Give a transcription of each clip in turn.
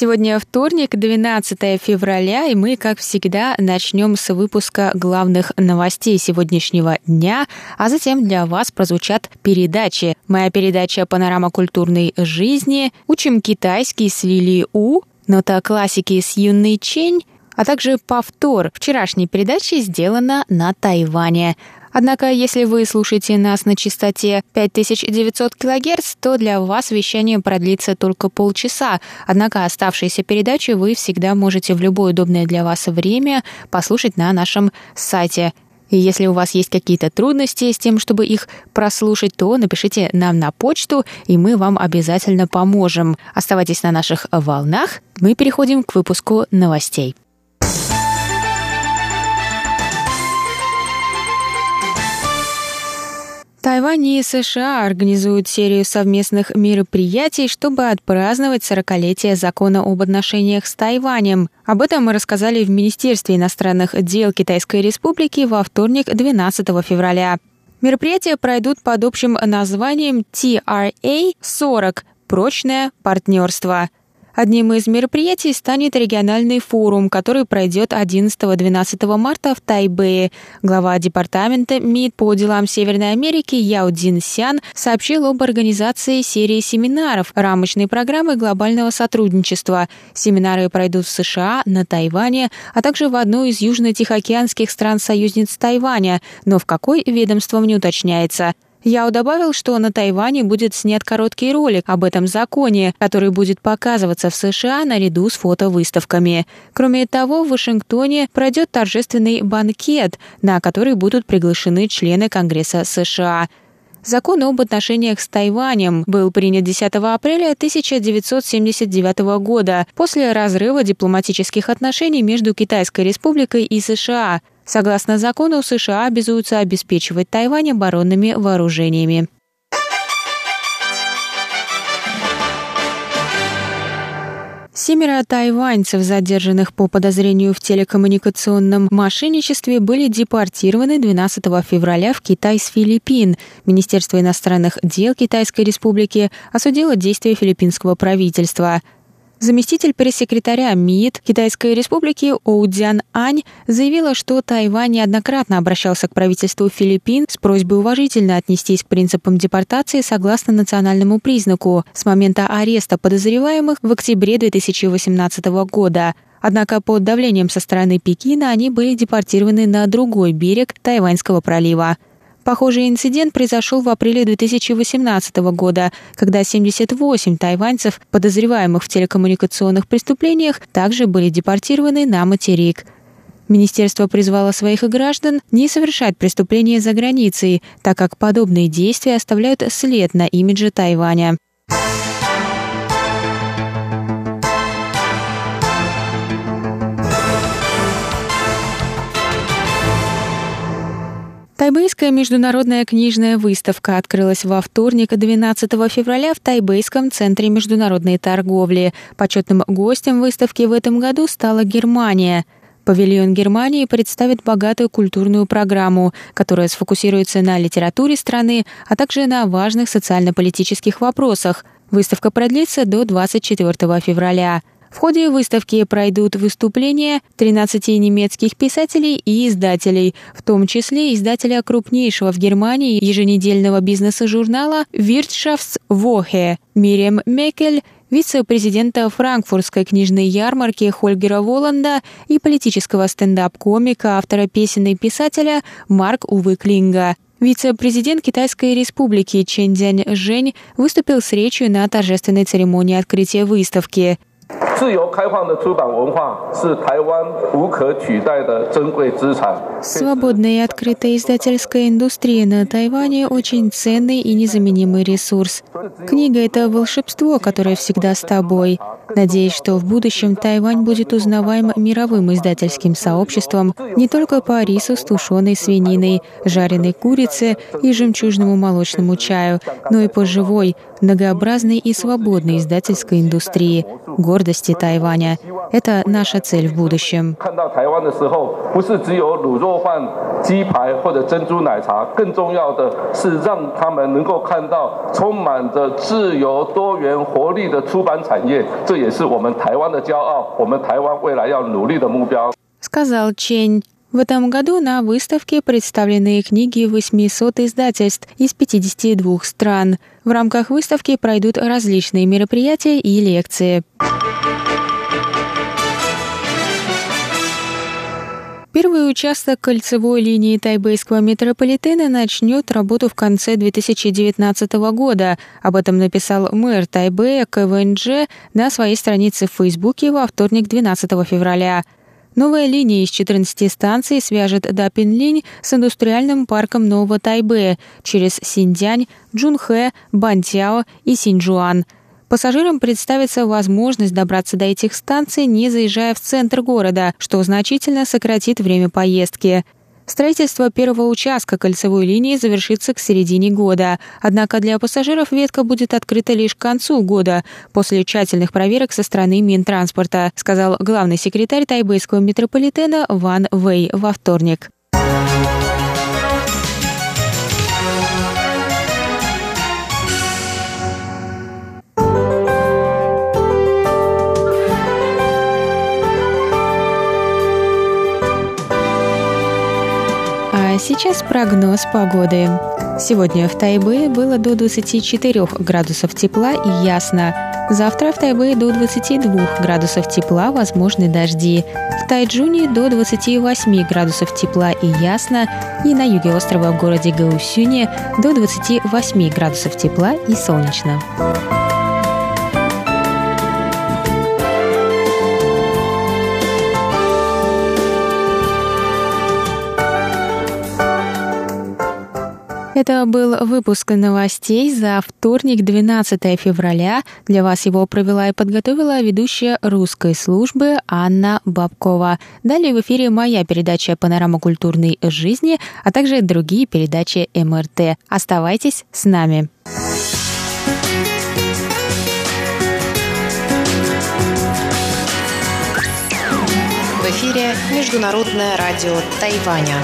Сегодня вторник, 12 февраля, и мы, как всегда, начнем с выпуска главных новостей сегодняшнего дня, а затем для вас прозвучат передачи. Моя передача «Панорама культурной жизни», «Учим китайский с Лили У», «Нота классики с Юной Чень», а также повтор вчерашней передачи сделана на Тайване. Однако, если вы слушаете нас на частоте 5900 кГц, то для вас вещание продлится только полчаса. Однако оставшиеся передачи вы всегда можете в любое удобное для вас время послушать на нашем сайте и если у вас есть какие-то трудности с тем, чтобы их прослушать, то напишите нам на почту, и мы вам обязательно поможем. Оставайтесь на наших волнах. Мы переходим к выпуску новостей. Тайвань и США организуют серию совместных мероприятий, чтобы отпраздновать 40-летие закона об отношениях с Тайванем. Об этом мы рассказали в Министерстве иностранных дел Китайской Республики во вторник, 12 февраля. Мероприятия пройдут под общим названием TRA-40 – «Прочное партнерство». Одним из мероприятий станет региональный форум, который пройдет 11-12 марта в Тайбэе. Глава департамента МИД по делам Северной Америки Яо Дин Сян сообщил об организации серии семинаров рамочной программы глобального сотрудничества. Семинары пройдут в США, на Тайване, а также в одной из южно-тихоокеанских стран-союзниц Тайваня, но в какой ведомством не уточняется. Яо добавил, что на Тайване будет снят короткий ролик об этом законе, который будет показываться в США наряду с фотовыставками. Кроме того, в Вашингтоне пройдет торжественный банкет, на который будут приглашены члены Конгресса США. Закон об отношениях с Тайванем был принят 10 апреля 1979 года после разрыва дипломатических отношений между Китайской республикой и США – Согласно закону, США обязуются обеспечивать Тайвань оборонными вооружениями. Семеро тайваньцев, задержанных по подозрению в телекоммуникационном мошенничестве, были депортированы 12 февраля в Китай с Филиппин. Министерство иностранных дел Китайской Республики осудило действия филиппинского правительства – Заместитель пресс-секретаря МИД Китайской Республики Оудзян Ань заявила, что Тайвань неоднократно обращался к правительству Филиппин с просьбой уважительно отнестись к принципам депортации согласно национальному признаку с момента ареста подозреваемых в октябре 2018 года. Однако под давлением со стороны Пекина они были депортированы на другой берег Тайваньского пролива. Похожий инцидент произошел в апреле 2018 года, когда 78 тайваньцев, подозреваемых в телекоммуникационных преступлениях, также были депортированы на материк. Министерство призвало своих граждан не совершать преступления за границей, так как подобные действия оставляют след на имидже Тайваня. Тайбэйская международная книжная выставка открылась во вторник, 12 февраля в Тайбэйском центре международной торговли. Почетным гостем выставки в этом году стала Германия. Павильон Германии представит богатую культурную программу, которая сфокусируется на литературе страны, а также на важных социально-политических вопросах. Выставка продлится до 24 февраля. В ходе выставки пройдут выступления 13 немецких писателей и издателей, в том числе издателя крупнейшего в Германии еженедельного бизнес-журнала Wirtschaftswoche Мириам Мекель, вице-президента франкфуртской книжной ярмарки Хольгера Воланда и политического стендап-комика, автора песен и писателя Марк Увы Клинга. Вице-президент Китайской республики Чен Дзянь Жень выступил с речью на торжественной церемонии открытия выставки. 自由开放的出版文化是台湾无可取代的珍贵资产。Свободная и открытая издательская индустрия на Тайване очень ценный и незаменимый ресурс. Книга — это волшебство, которое всегда с тобой. Надеюсь, что в будущем Тайвань будет узнаваем мировым издательским сообществом не только по рису с тушеной свининой, жареной курице и жемчужному молочному чаю, но и по живой, многообразной и свободной издательской индустрии, гордости Тайваня. Это наша цель в будущем. Сказал Чень. В этом году на выставке представлены книги 800 издательств из 52 стран. В рамках выставки пройдут различные мероприятия и лекции. Первый участок кольцевой линии тайбэйского метрополитена начнет работу в конце 2019 года. Об этом написал мэр Тайбэя КВНЖ на своей странице в Фейсбуке во вторник 12 февраля. Новая линия из 14 станций свяжет Дапинлинь с индустриальным парком Нового Тайбэя через Синьцзянь, Джунхэ, Бантяо и Синьчжуан – Пассажирам представится возможность добраться до этих станций, не заезжая в центр города, что значительно сократит время поездки. Строительство первого участка кольцевой линии завершится к середине года. Однако для пассажиров ветка будет открыта лишь к концу года, после тщательных проверок со стороны Минтранспорта, сказал главный секретарь тайбэйского метрополитена Ван Вэй во вторник. А сейчас прогноз погоды. Сегодня в Тайбэе было до 24 градусов тепла и ясно. Завтра в Тайбэе до 22 градусов тепла, возможны дожди. В Тайджуне до 28 градусов тепла и ясно. И на юге острова в городе Гаусюне до 28 градусов тепла и солнечно. Это был выпуск новостей за вторник, 12 февраля. Для вас его провела и подготовила ведущая русской службы Анна Бабкова. Далее в эфире моя передача «Панорама культурной жизни», а также другие передачи МРТ. Оставайтесь с нами. В эфире Международное радио Тайваня.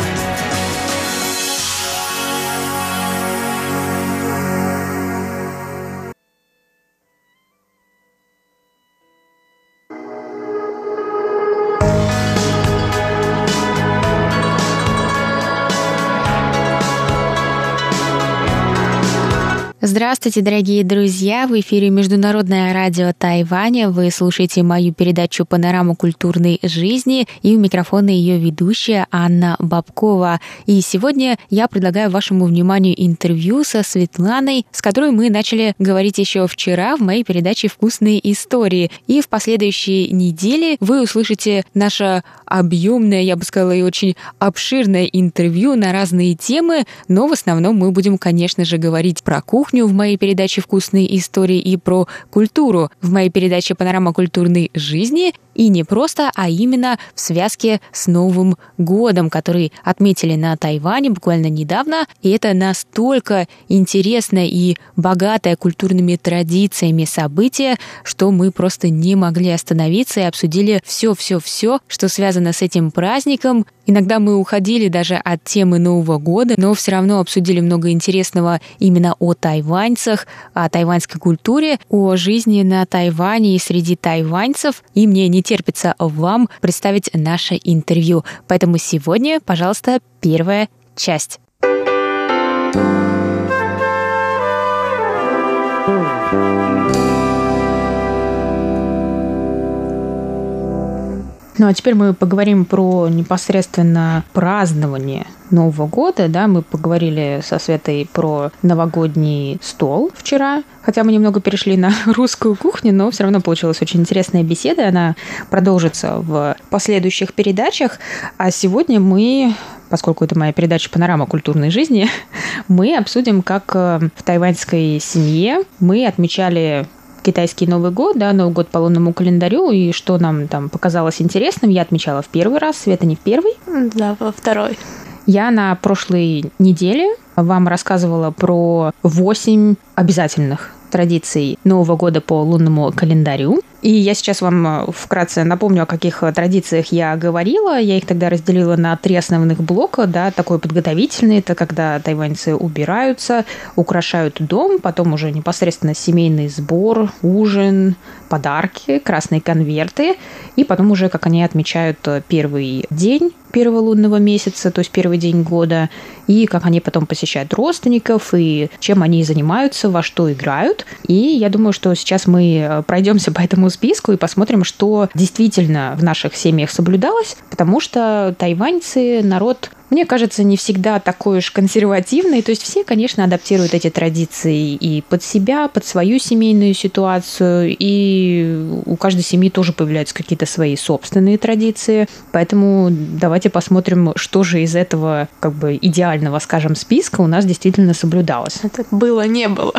Здравствуйте, дорогие друзья! В эфире Международное радио Тайваня. Вы слушаете мою передачу «Панорама культурной жизни» и у микрофона ее ведущая Анна Бабкова. И сегодня я предлагаю вашему вниманию интервью со Светланой, с которой мы начали говорить еще вчера в моей передаче «Вкусные истории». И в последующие недели вы услышите наше объемное, я бы сказала, и очень обширное интервью на разные темы, но в основном мы будем, конечно же, говорить про кухню, в моей передаче «Вкусные истории» и про культуру в моей передаче «Панорама культурной жизни». И не просто, а именно в связке с Новым годом, который отметили на Тайване буквально недавно. И это настолько интересное и богатое культурными традициями событие, что мы просто не могли остановиться и обсудили все-все-все, что связано с этим праздником. Иногда мы уходили даже от темы Нового года, но все равно обсудили много интересного именно о тайваньцах, о тайваньской культуре, о жизни на Тайване и среди тайваньцев. И мне не терпится вам представить наше интервью. Поэтому сегодня, пожалуйста, первая часть. Ну а теперь мы поговорим про непосредственно празднование Нового года. Да, мы поговорили со Светой про новогодний стол вчера, хотя мы немного перешли на русскую кухню, но все равно получилась очень интересная беседа. Она продолжится в последующих передачах. А сегодня мы поскольку это моя передача «Панорама культурной жизни», мы обсудим, как э, в тайваньской семье мы отмечали китайский Новый год, да, Новый год по лунному календарю, и что нам там показалось интересным, я отмечала в первый раз, Света не в первый. Да, во второй. Я на прошлой неделе вам рассказывала про восемь обязательных традиций Нового года по лунному календарю. И я сейчас вам э, вкратце напомню, о каких э, традициях я говорила. Я их тогда разделила на три основных блока. Да, такой подготовительный, это когда тайваньцы убираются, украшают дом, потом уже непосредственно семейный сбор, ужин, подарки, красные конверты, и потом уже, как они отмечают э, первый день первого лунного месяца, то есть первый день года, и как они потом посещают родственников, и чем они занимаются, во что играют. И я думаю, что сейчас мы пройдемся по этому списку и посмотрим, что действительно в наших семьях соблюдалось, потому что тайваньцы народ мне кажется, не всегда такой уж консервативный. То есть все, конечно, адаптируют эти традиции и под себя, под свою семейную ситуацию, и у каждой семьи тоже появляются какие-то свои собственные традиции. Поэтому давайте посмотрим, что же из этого как бы идеального, скажем, списка у нас действительно соблюдалось. Это было, не было.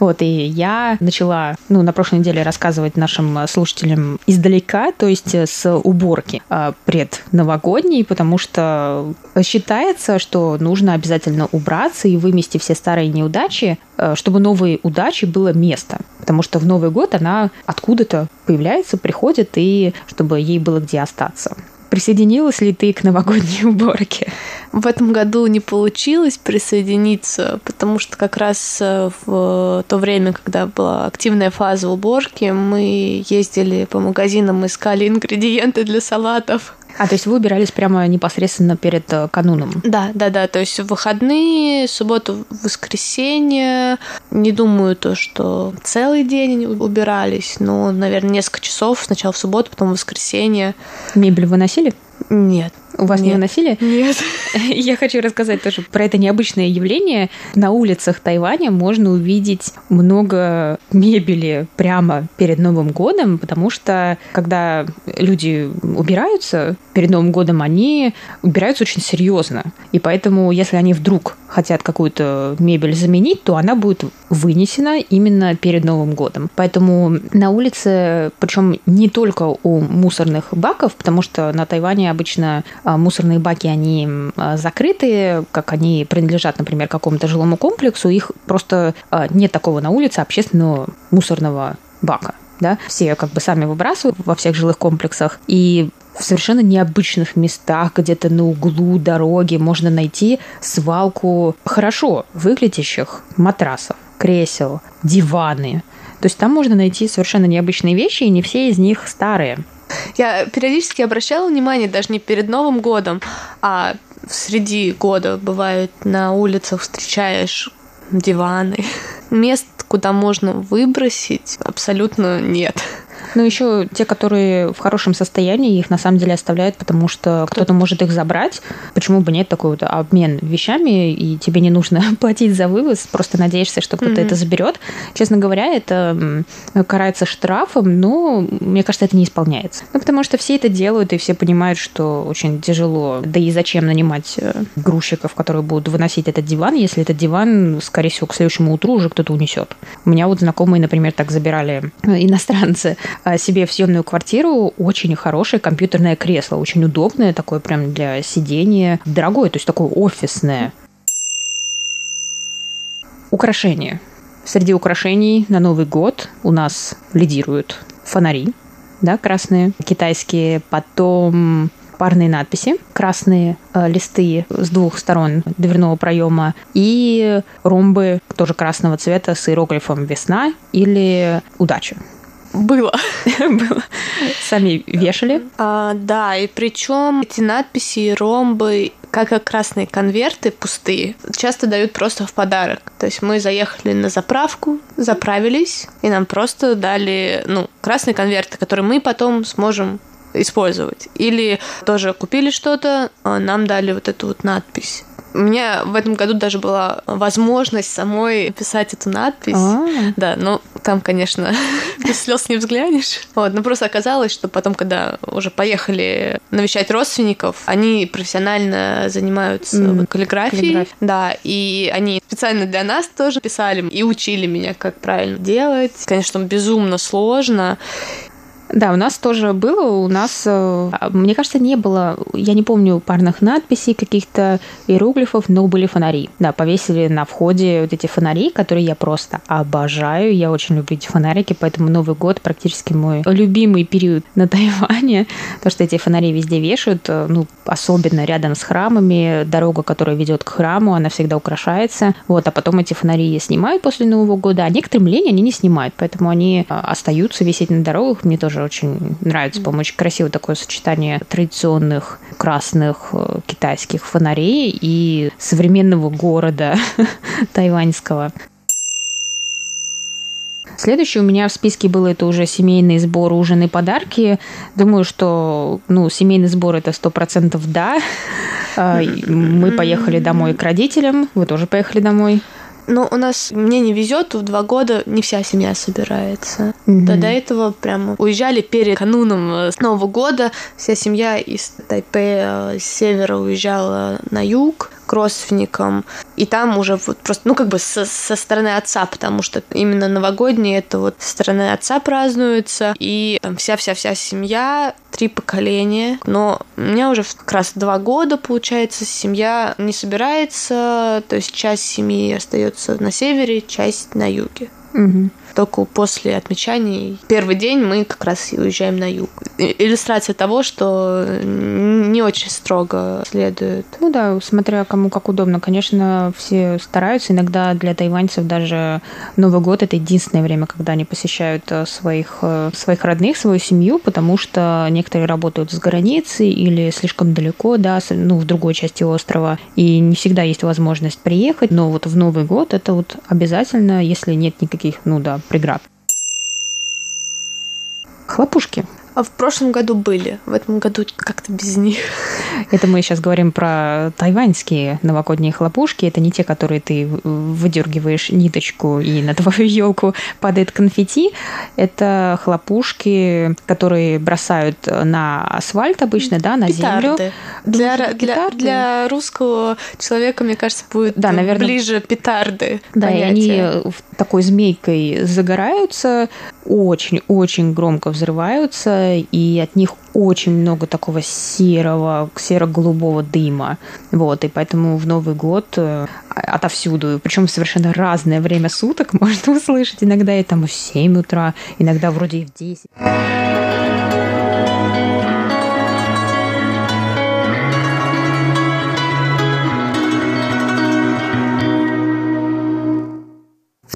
Вот, и я начала, ну, на прошлой неделе рассказывать нашим слушателям издалека, то есть с уборки а, предновогодней, потому что считается, что нужно обязательно убраться и вымести все старые неудачи, э, чтобы новые удачи было место. Потому что в Новый год она откуда-то появляется, приходит, и чтобы ей было где остаться. Присоединилась ли ты к новогодней уборке? В этом году не получилось присоединиться, потому что как раз э, в то время, когда была активная фаза уборки, мы ездили по магазинам, искали ингредиенты для салатов. А, то есть вы убирались прямо непосредственно перед э, кануном? Да, да, да. То есть в выходные, субботу, воскресенье. Не думаю то, что целый день убирались, но, наверное, несколько часов. Сначала в субботу, потом в воскресенье. Мебель выносили? Нет. У вас Нет. не выносили? Нет. Я хочу рассказать тоже про это необычное явление. На улицах Тайваня можно увидеть много мебели прямо перед Новым годом, потому что когда люди убираются перед Новым годом, они убираются очень серьезно. И поэтому, если они вдруг хотят какую-то мебель заменить, то она будет вынесена именно перед Новым годом. Поэтому на улице, причем не только у мусорных баков, потому что на Тайване обычно мусорные баки, они а, закрыты, как они принадлежат, например, какому-то жилому комплексу, их просто а, нет такого на улице общественного мусорного бака да, все как бы сами выбрасывают во всех жилых комплексах, и в совершенно необычных местах, где-то на углу дороги можно найти свалку хорошо выглядящих матрасов, кресел, диваны. То есть там можно найти совершенно необычные вещи, и не все из них старые. Я периодически обращала внимание, даже не перед Новым годом, а среди года бывает на улицах встречаешь диваны. Мест, куда можно выбросить, абсолютно нет. Ну, еще те, которые в хорошем состоянии, их на самом деле оставляют, потому что кто-то может их забрать. Почему бы нет такой вот обмен вещами, и тебе не нужно платить за вывоз, просто надеешься, что кто-то mm-hmm. это заберет. Честно говоря, это карается штрафом, но мне кажется, это не исполняется. Ну, потому что все это делают, и все понимают, что очень тяжело. Да и зачем нанимать э, грузчиков, которые будут выносить этот диван, если этот диван, скорее всего, к следующему утру уже кто-то унесет. У меня вот знакомые, например, так забирали э, иностранцы себе в съемную квартиру очень хорошее компьютерное кресло, очень удобное, такое прям для сидения, дорогое, то есть такое офисное. Украшения. Среди украшений на Новый год у нас лидируют фонари, да, красные, китайские, потом парные надписи, красные э, листы с двух сторон дверного проема и ромбы тоже красного цвета с иероглифом «Весна» или «Удача». Было. Было. Сами вешали? А, да, и причем эти надписи, ромбы, как и красные конверты пустые, часто дают просто в подарок. То есть мы заехали на заправку, заправились, и нам просто дали, ну, красные конверты, которые мы потом сможем использовать. Или тоже купили что-то, а нам дали вот эту вот надпись. У меня в этом году даже была возможность самой писать эту надпись. А. Да, ну там, конечно, без слез не взглянешь. Вот, но просто оказалось, что потом, когда уже поехали навещать родственников, они профессионально занимаются М, вот каллиграфией. каллиграфией. Да, и они специально для нас тоже писали и учили меня, как правильно делать. Конечно, безумно сложно. Да, у нас тоже было. У нас, э, мне кажется, не было, я не помню парных надписей, каких-то иероглифов, но были фонари. Да, повесили на входе вот эти фонари, которые я просто обожаю. Я очень люблю эти фонарики, поэтому Новый год практически мой любимый период на Тайване. То, что эти фонари везде вешают, э, ну, особенно рядом с храмами. Дорога, которая ведет к храму, она всегда украшается. Вот, а потом эти фонари снимают после Нового года, а некоторым лень они не снимают, поэтому они э, остаются висеть на дорогах. Мне тоже очень нравится, по-моему, очень красиво такое сочетание традиционных красных э, китайских фонарей и современного города тайваньского. Следующее у меня в списке было это уже семейный сбор, ужин и подарки. Думаю, что ну, семейный сбор это сто процентов да. А, Мы поехали домой к родителям, вы тоже поехали домой. Но у нас, мне не везет, в два года не вся семья собирается. Мгм. Да, до этого прямо уезжали перед кануном э, Нового года. Вся семья из Тайпея с севера уезжала на юг родственникам. И там уже вот просто, ну, как бы со, со стороны отца, потому что именно новогодние это вот со стороны отца празднуется. И там вся-вся-вся семья, три поколения. Но у меня уже как раз два года, получается, семья не собирается, то есть часть семьи остается на севере, часть на юге. Мгм. Только после отмечаний первый день мы как раз уезжаем на юг. Иллюстрация того, что не очень строго следует. Ну да, смотря кому как удобно. Конечно, все стараются. Иногда для тайваньцев даже Новый год это единственное время, когда они посещают э, своих, э, своих родных, свою семью, потому что некоторые работают с границы или слишком далеко, да, ну, в другой части острова, и не всегда есть возможность приехать, но вот в Новый год это вот обязательно, если нет никаких, ну да, преград. Хлопушки. А в прошлом году были, в этом году как-то без них. Это мы сейчас говорим про тайваньские новогодние хлопушки. Это не те, которые ты выдергиваешь ниточку и на твою елку падает конфетти. Это хлопушки, которые бросают на асфальт обычно, да, на землю. Петарды. Для, Думаешь, для, для русского человека, мне кажется, будет Да, наверное. ближе петарды. Да, и понятие. они в такой змейкой загораются, очень-очень громко взрываются, и от них очень много такого серого, серо-голубого дыма. Вот, и поэтому в Новый год э, отовсюду, причем совершенно разное время суток можно услышать. Иногда и там в 7 утра, иногда вроде и в 10.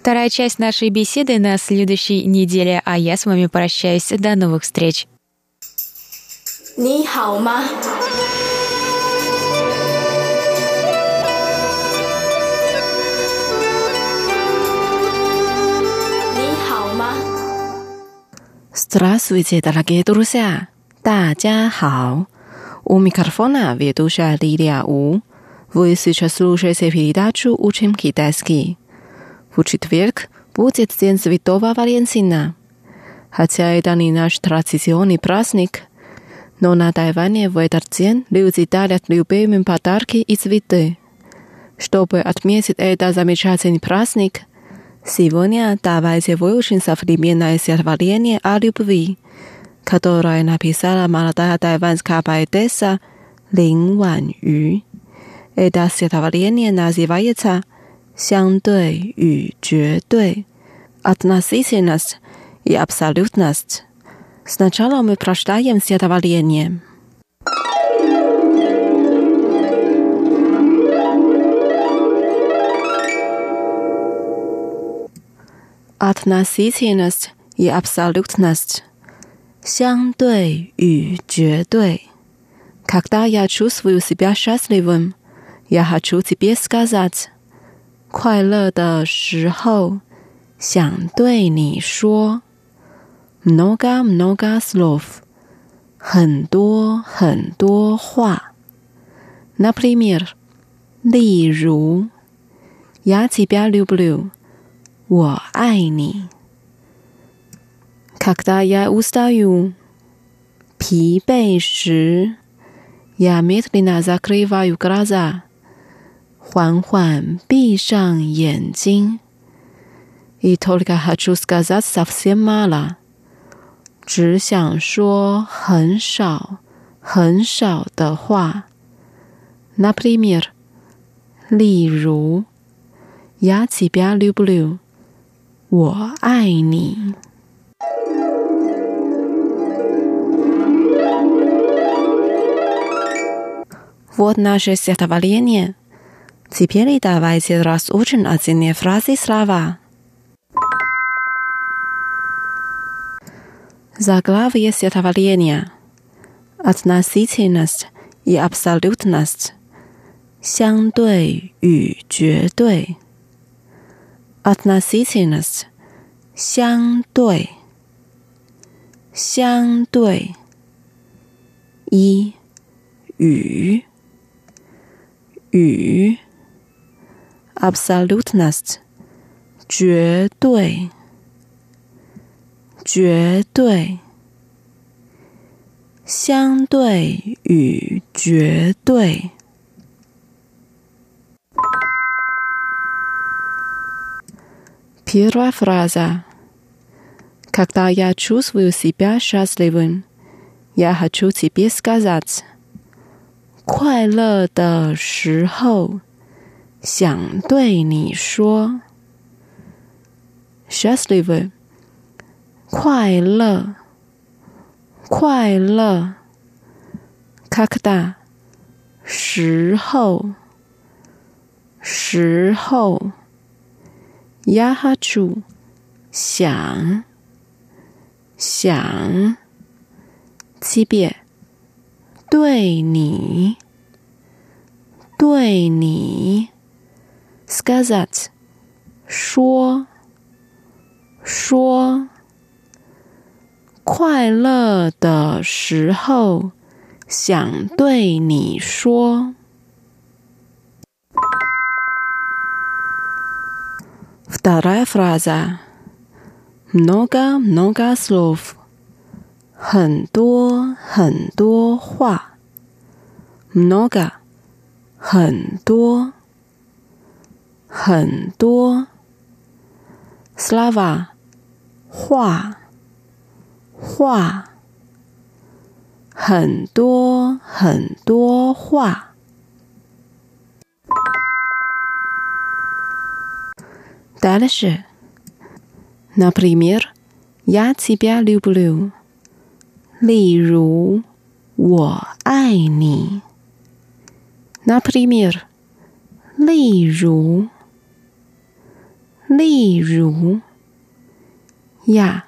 Вторая часть нашей беседы на следующей неделе, а я с вами прощаюсь. До новых встреч. 你好吗？你好吗？ Здравствуйте, дорогие друзья! 大家好! У микрофона ведущая Лилия У. Вы сейчас слушаете передачу «Учим китайский». В четверг будет День Святого Валентина. Хотя это не наш традиционный праздник, но на Тайване в этот день люди дарят любимым подарки и цветы. Чтобы отметить этот замечательный праздник, сегодня давайте выучим современное стихотворение о любви, которое написала молодая тайванская поэтесса Лин Ван Ю. Это стихотворение называется «相对与绝对» – относительность и абсолютность. Сначала мы прочитаем стихотворение. Относительность и абсолютность. 相对与绝对。Когда я чувствую себя счастливым, я хочу тебе сказать， 快乐的时候想对你说，много много слов， 很多很多话。Например，例如，Я тебя люблю，我爱你。Когда я устаю，疲惫时，Я медленно закрываю глаза， 缓缓闭上眼睛。И только хочу сказать совсем мало，只想说很少很少的话。Например，例如，Я тебя люблю，我爱你。Вот наше стихотворение. – Теперь давайте разучим отдельные фразы и слова. Заглавие стихотворения. Относительность и абсолютность. 相对与绝对。Относительность. 相对。相对。一与。与。 Absolutность. 绝对。绝对，相对与绝对。Первая фраза. Когда я чувствую себя счастливым, я хочу тебе сказать. 快乐的时候， 想对你说。Счастливый. 快乐，快乐。卡克达，时候，时候。亚哈楚，想，想。七别，对你，对你。 сказать，说，说。快乐的时候，想对你说。Вторая фраза. Много, много слов. 很多很多话。Много. 很多 很多。Slava. 话。话，很多很多话。Дальше, например, я тебя люблю. 例如，我爱你。Например，例如， 例如呀，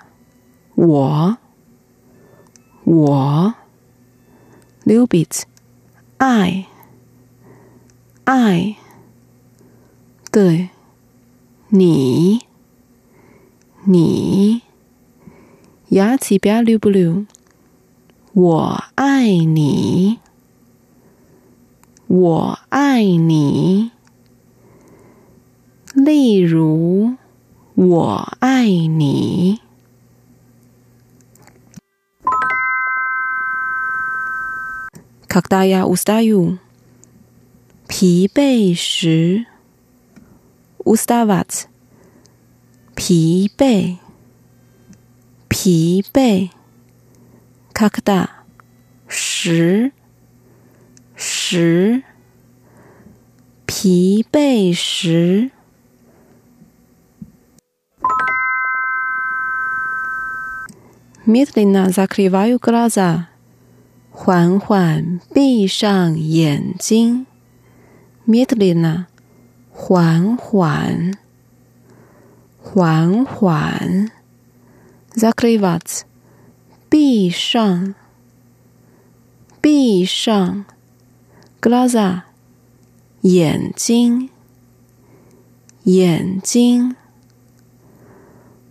我我，Lubits，爱爱，对你你，牙齿边溜不溜？我爱你，我爱你。例如，我爱你。卡克达亚乌斯塔尤，疲惫时。乌斯塔瓦兹，疲惫，疲惫。卡克疲，十，十，疲惫时。Midlina zakrivaju glaza，缓缓闭上眼睛。Midlina，缓缓，缓缓。Zakrivat，闭上，闭上。Glaza，眼，眼睛。眼睛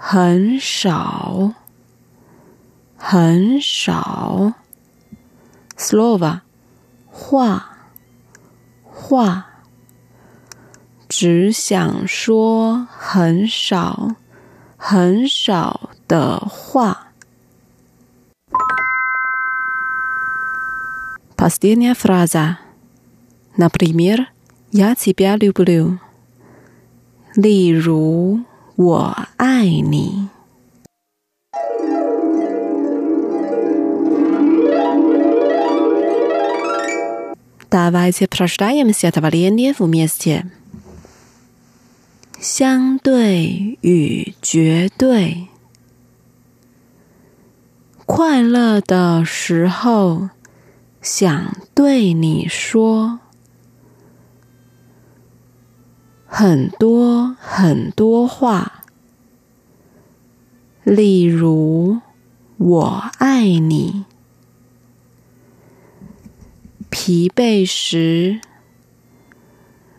很少。Слово，话。话，只想说很少很少的话。Последняя фраза. Например, я тебя люблю. 例如， 我爱你。Давайте прочитаемся это валенье вместе. 相对与绝对，快乐的时候想对你说 很多很多话，例如“我爱你”。疲惫时，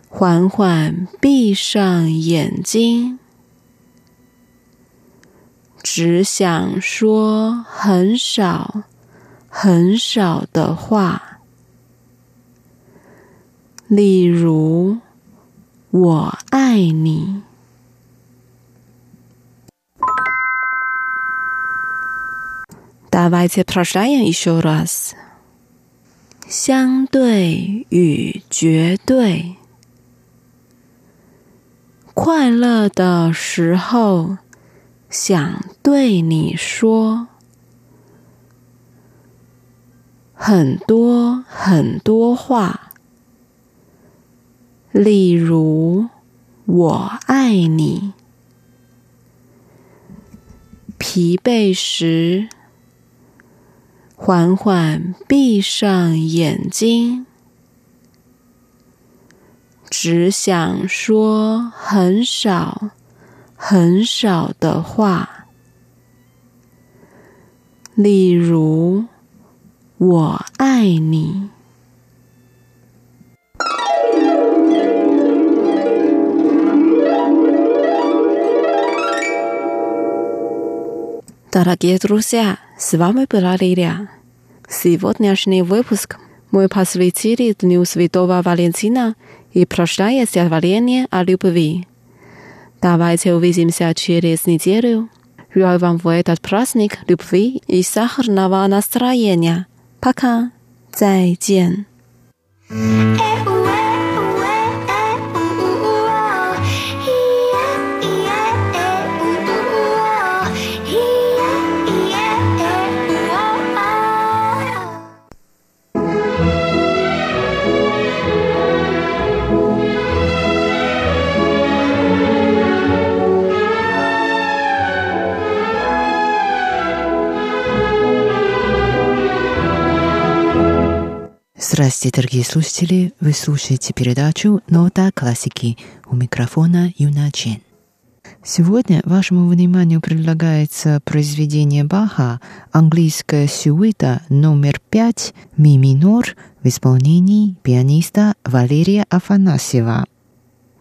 缓缓闭上眼睛，只想说很少很少的话，例如“我爱你”。Давайте прощаем еще раз。相对与绝对，快乐的时候想对你说很多很多话， 例如“我爱你”。疲惫时。缓缓闭上眼睛，只想说很少很少的话，例如“我爱你”。Дорогие друзья, с вами была Лилия. Сегодняшний выпуск мы посвятили Дню Святого Валентина и прощая стихотворение о любви. Давайте увидимся через неделю. Желаю вам в этот праздник любви и сахарного настроения. Пока. 再见。Здравствуйте, дорогие слушатели! Вы слушаете передачу «Нота классики» у микрофона Юна Чен. Сегодня вашему вниманию предлагается произведение Баха «Английская сюита номер пять ми минор» в исполнении пианиста Валерия Афанасьева.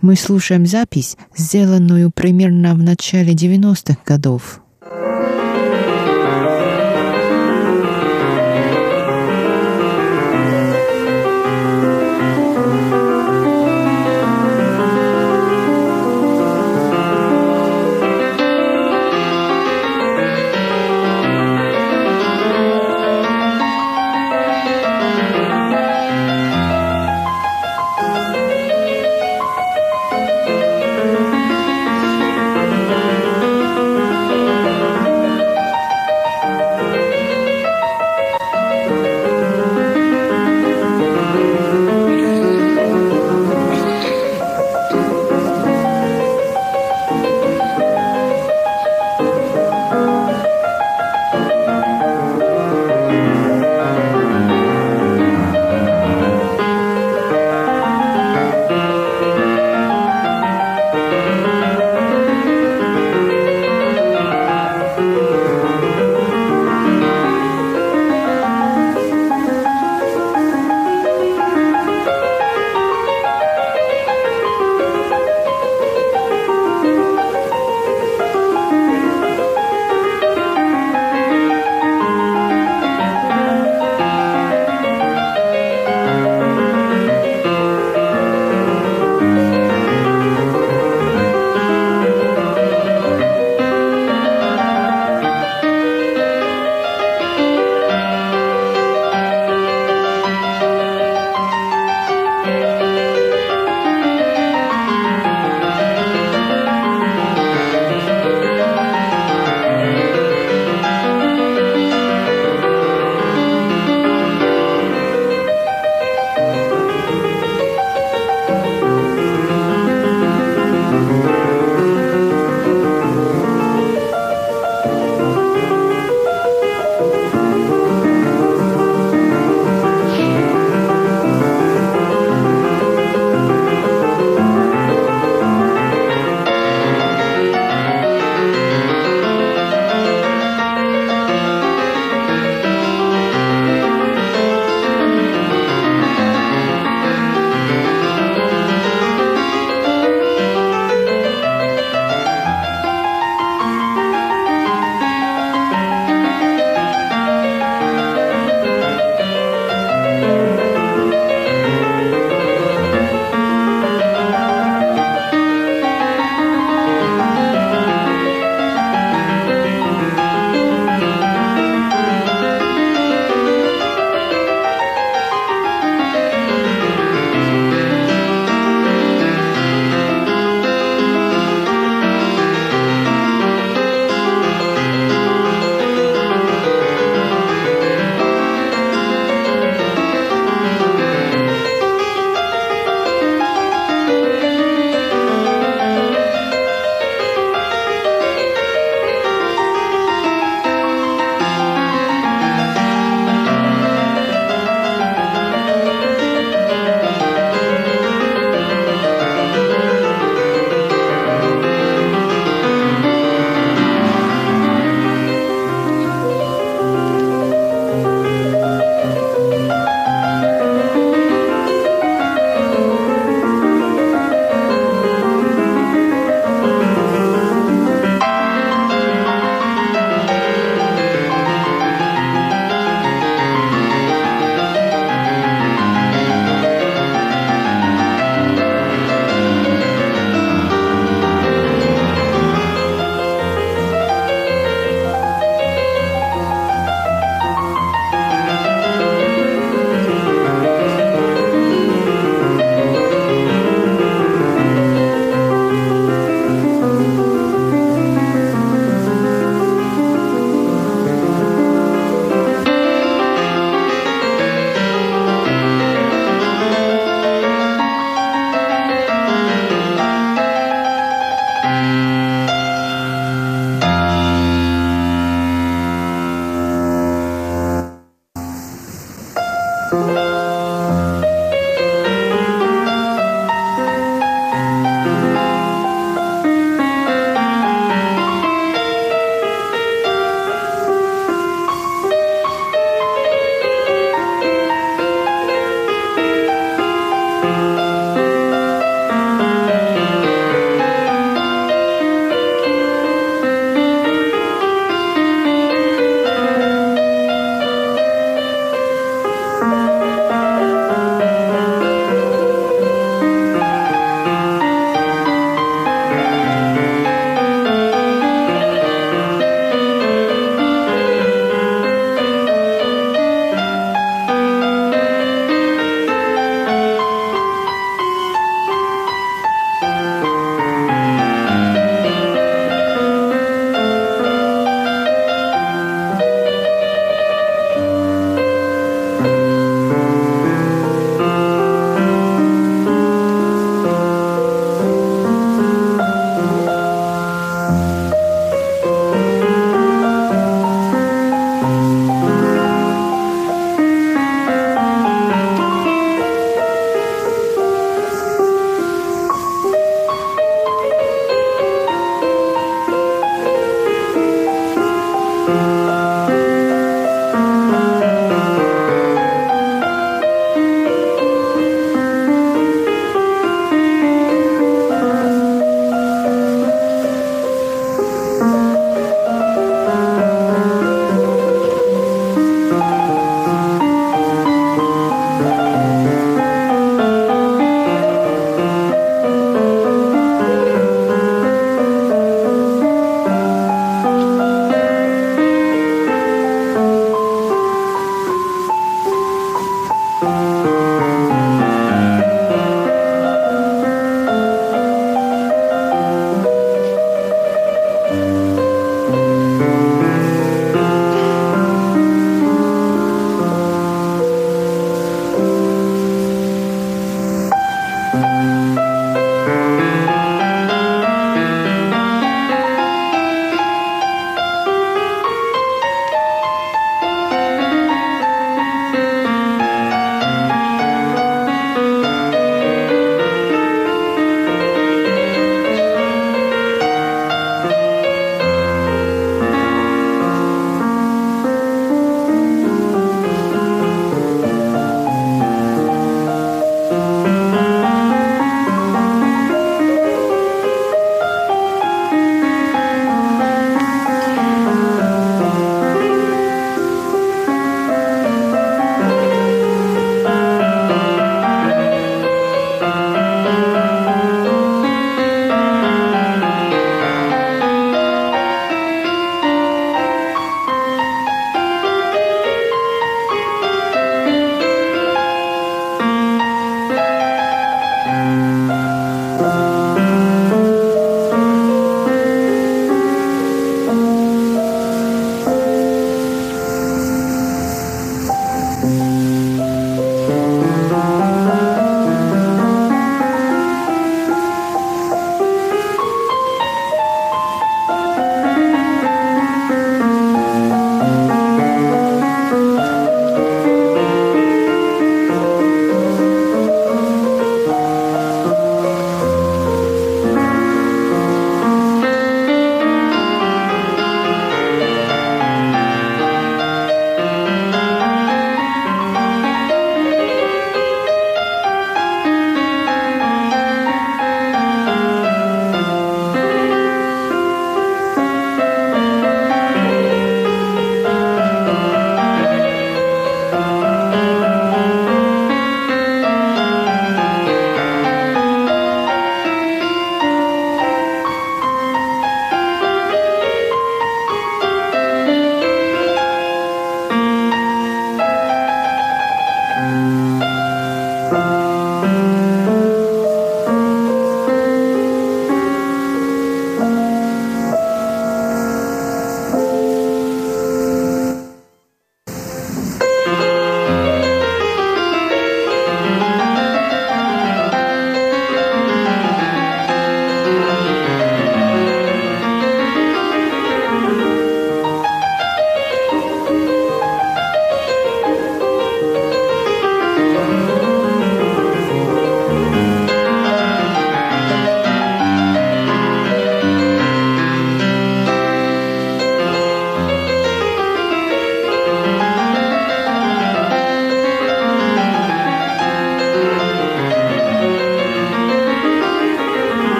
Мы слушаем запись, сделанную примерно в начале 90-х годов –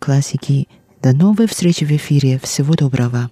классики». До новой встречи в эфире. Всего доброго.